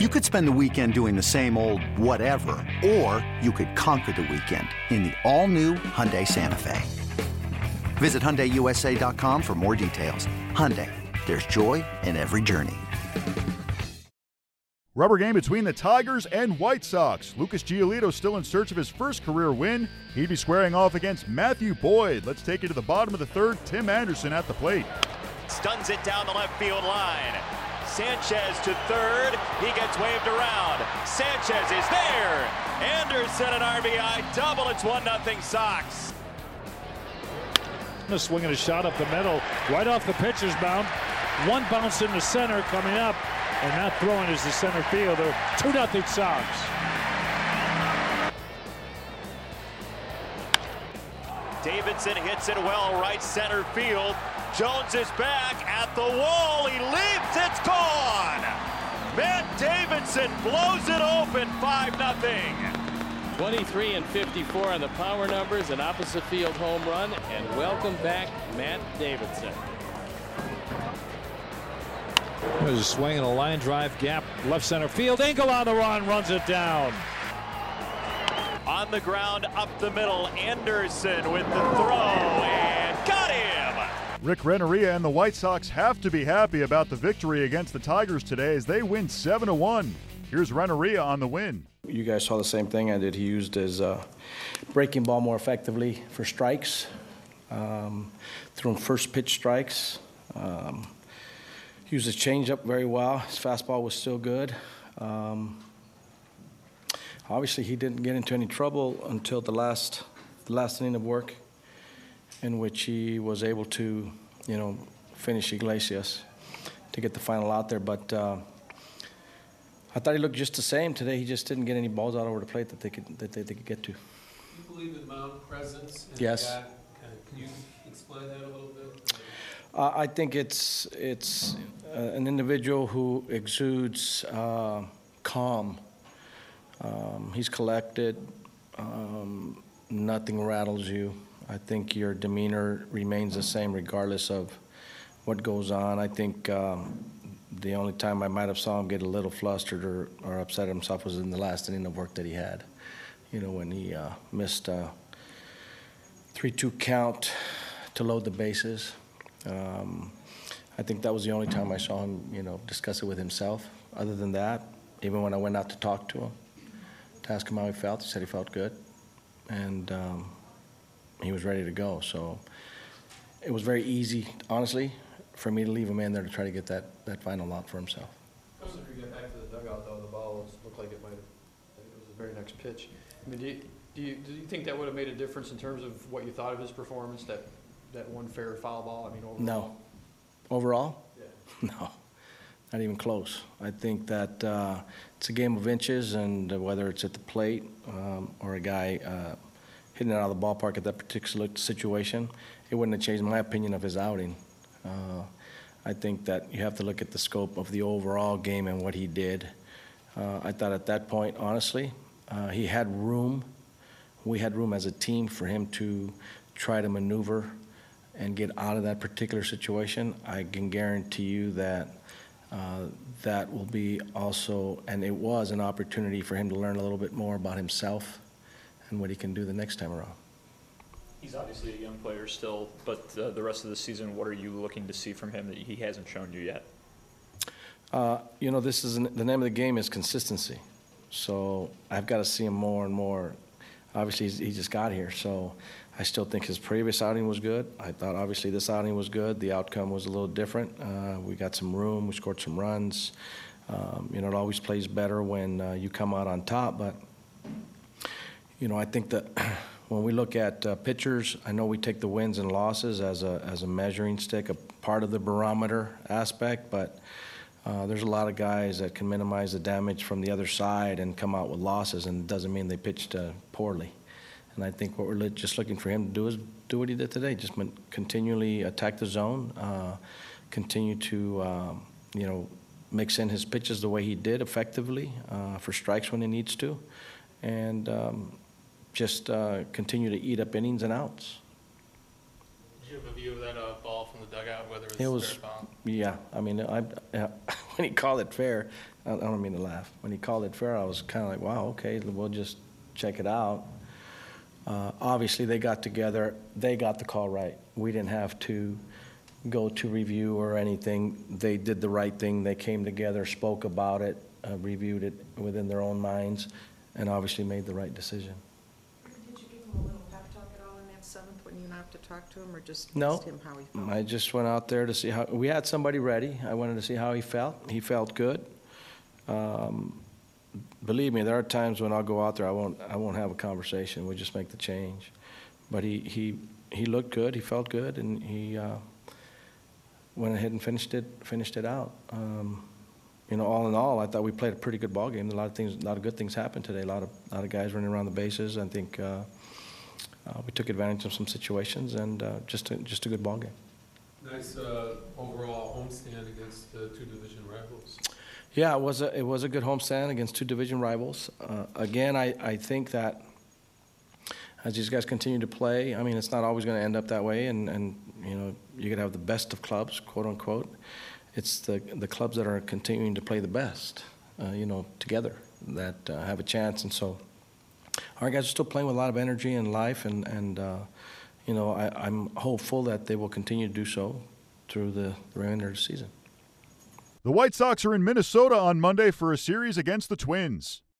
You could spend the weekend doing the same old whatever, or you could conquer the weekend in the all-new Hyundai Santa Fe. Visit HyundaiUSA.com for more details. Hyundai, there's joy in every journey. Rubber game between the Tigers and White Sox. Lucas Giolito still in search of his first career win. He'd be squaring off against Matthew Boyd. Let's take it to the bottom of the third. Tim Anderson at the plate. Stuns it down the left field line. Sanchez to third. He gets waved around. Sanchez is there. Anderson an RBI double. It's 1 0 Sox. Swinging a shot up the middle, right off the pitcher's mound. One bounce in the center coming up, and now throwing is the center fielder. 2 0 Sox. Davidson hits it well right center field. Jones is back at the wall. He leaps. It's gone. Matt Davidson blows it open 5 0. 23 and 54 on the power numbers, an opposite field home run, and welcome back Matt Davidson. There's a swing and a line drive gap left center field. Engel on the run runs it down. On the ground up the middle, Anderson with the throw and got him. Rick Renteria and the White Sox have to be happy about the victory against the Tigers today as they win 7 to 1. Here's Renteria on the win. You guys saw the same thing I did. He used his uh, breaking ball more effectively for strikes, um, threw him first pitch strikes. Um, used his changeup very well. His fastball was still good. Um, obviously, he didn't get into any trouble until the last, the last inning of work, in which he was able to, you know, finish Iglesias to get the final out there. But uh, I thought he looked just the same today. He just didn't get any balls out over the plate that they could that they, they could get to. You believe in mound presence? yes. Kind of, can you explain that a little bit? Uh, I think it's it's uh, an individual who exudes uh, calm. Um, he's collected. Um, nothing rattles you. I think your demeanor remains the same regardless of what goes on. I think um, the only time I might have saw him get a little flustered or, or upset himself was in the last inning of work that he had. You know, when he uh, missed a 3 2 count to load the bases. Um, I think that was the only time I saw him, you know, discuss it with himself. Other than that, even when I went out to talk to him, to ask him how he felt, he said he felt good. And um, he was ready to go. So it was very easy, honestly, for me to leave him in there to try to get that, that final out for himself. Coach, if you get back to the dugout, though, the ball was, looked like it might have, it was the very next pitch. I mean, do you, do you, do you think that would have made a difference in terms of what you thought of his performance, that, that one fair foul ball? I mean, overall? No. Overall? Yeah. No, not even close. I think that uh, it's a game of inches, and uh, whether it's at the plate um, or a guy uh, hitting it out of the ballpark at that particular situation, it wouldn't have changed my opinion of his outing. Uh, I think that you have to look at the scope of the overall game and what he did. Uh, I thought at that point, honestly, uh, he had room. We had room as a team for him to try to maneuver and get out of that particular situation. I can guarantee you that uh, that will be also, and it was an opportunity for him to learn a little bit more about himself and what he can do the next time around. He's obviously a young player still, but uh, the rest of the season, what are you looking to see from him that he hasn't shown you yet? Uh, you know, this is an, the name of the game is consistency. So I've got to see him more and more. Obviously, he just got here, so I still think his previous outing was good. I thought obviously this outing was good. The outcome was a little different. Uh, we got some room. We scored some runs. Um, you know, it always plays better when uh, you come out on top. But you know, I think that when we look at uh, pitchers, I know we take the wins and losses as a as a measuring stick, a part of the barometer aspect, but. Uh, there's a lot of guys that can minimize the damage from the other side and come out with losses, and it doesn't mean they pitched uh, poorly. And I think what we're just looking for him to do is do what he did today, just continually attack the zone, uh, continue to, um, you know, mix in his pitches the way he did effectively uh, for strikes when he needs to, and um, just uh, continue to eat up innings and outs. You have a view of that uh, ball from the dugout, whether it was, It was, fair or foul? yeah. I mean, I, when he called it fair, I I don't mean to laugh. When he called it fair, I was kind of like, wow, okay, we'll just check it out. Uh, Obviously, they got together, they got the call right. We didn't have to go to review or anything. They did the right thing. They came together, spoke about it, uh, reviewed it within their own minds, and obviously made the right decision. Did you give him a little pep talk at all in you out to talk to him, or just No. asked him how he felt? I just went out there to see how, we had somebody ready. I wanted to see how he felt. He felt good. Um, Believe me, there are times when I'll go out there, I won't, I won't have a conversation. We'll just make the change. But he, he, he looked good, he felt good, and he uh, went ahead and finished it, finished it out. Um, You know, all in all, I thought we played a pretty good ball game. A lot of things, a lot of good things happened today. A lot of, a lot of guys running around the bases. I think uh, uh, we took advantage of some situations, and uh, just a, just a good ball game. Nice uh, overall homestand against the two division rivals. Yeah, it was a, it was a good homestand against two division rivals. Uh, again, I, I think that as these guys continue to play, I mean, it's not always going to end up that way, and, and you know, you could have the best of clubs, quote unquote. It's the the clubs that are continuing to play the best, uh, you know, together that uh, have a chance, and so our guys are still playing with a lot of energy and life, and and uh, you know, I, I'm hopeful that they will continue to do so through the remainder of the season. The White Sox are in Minnesota on Monday for a series against the Twins.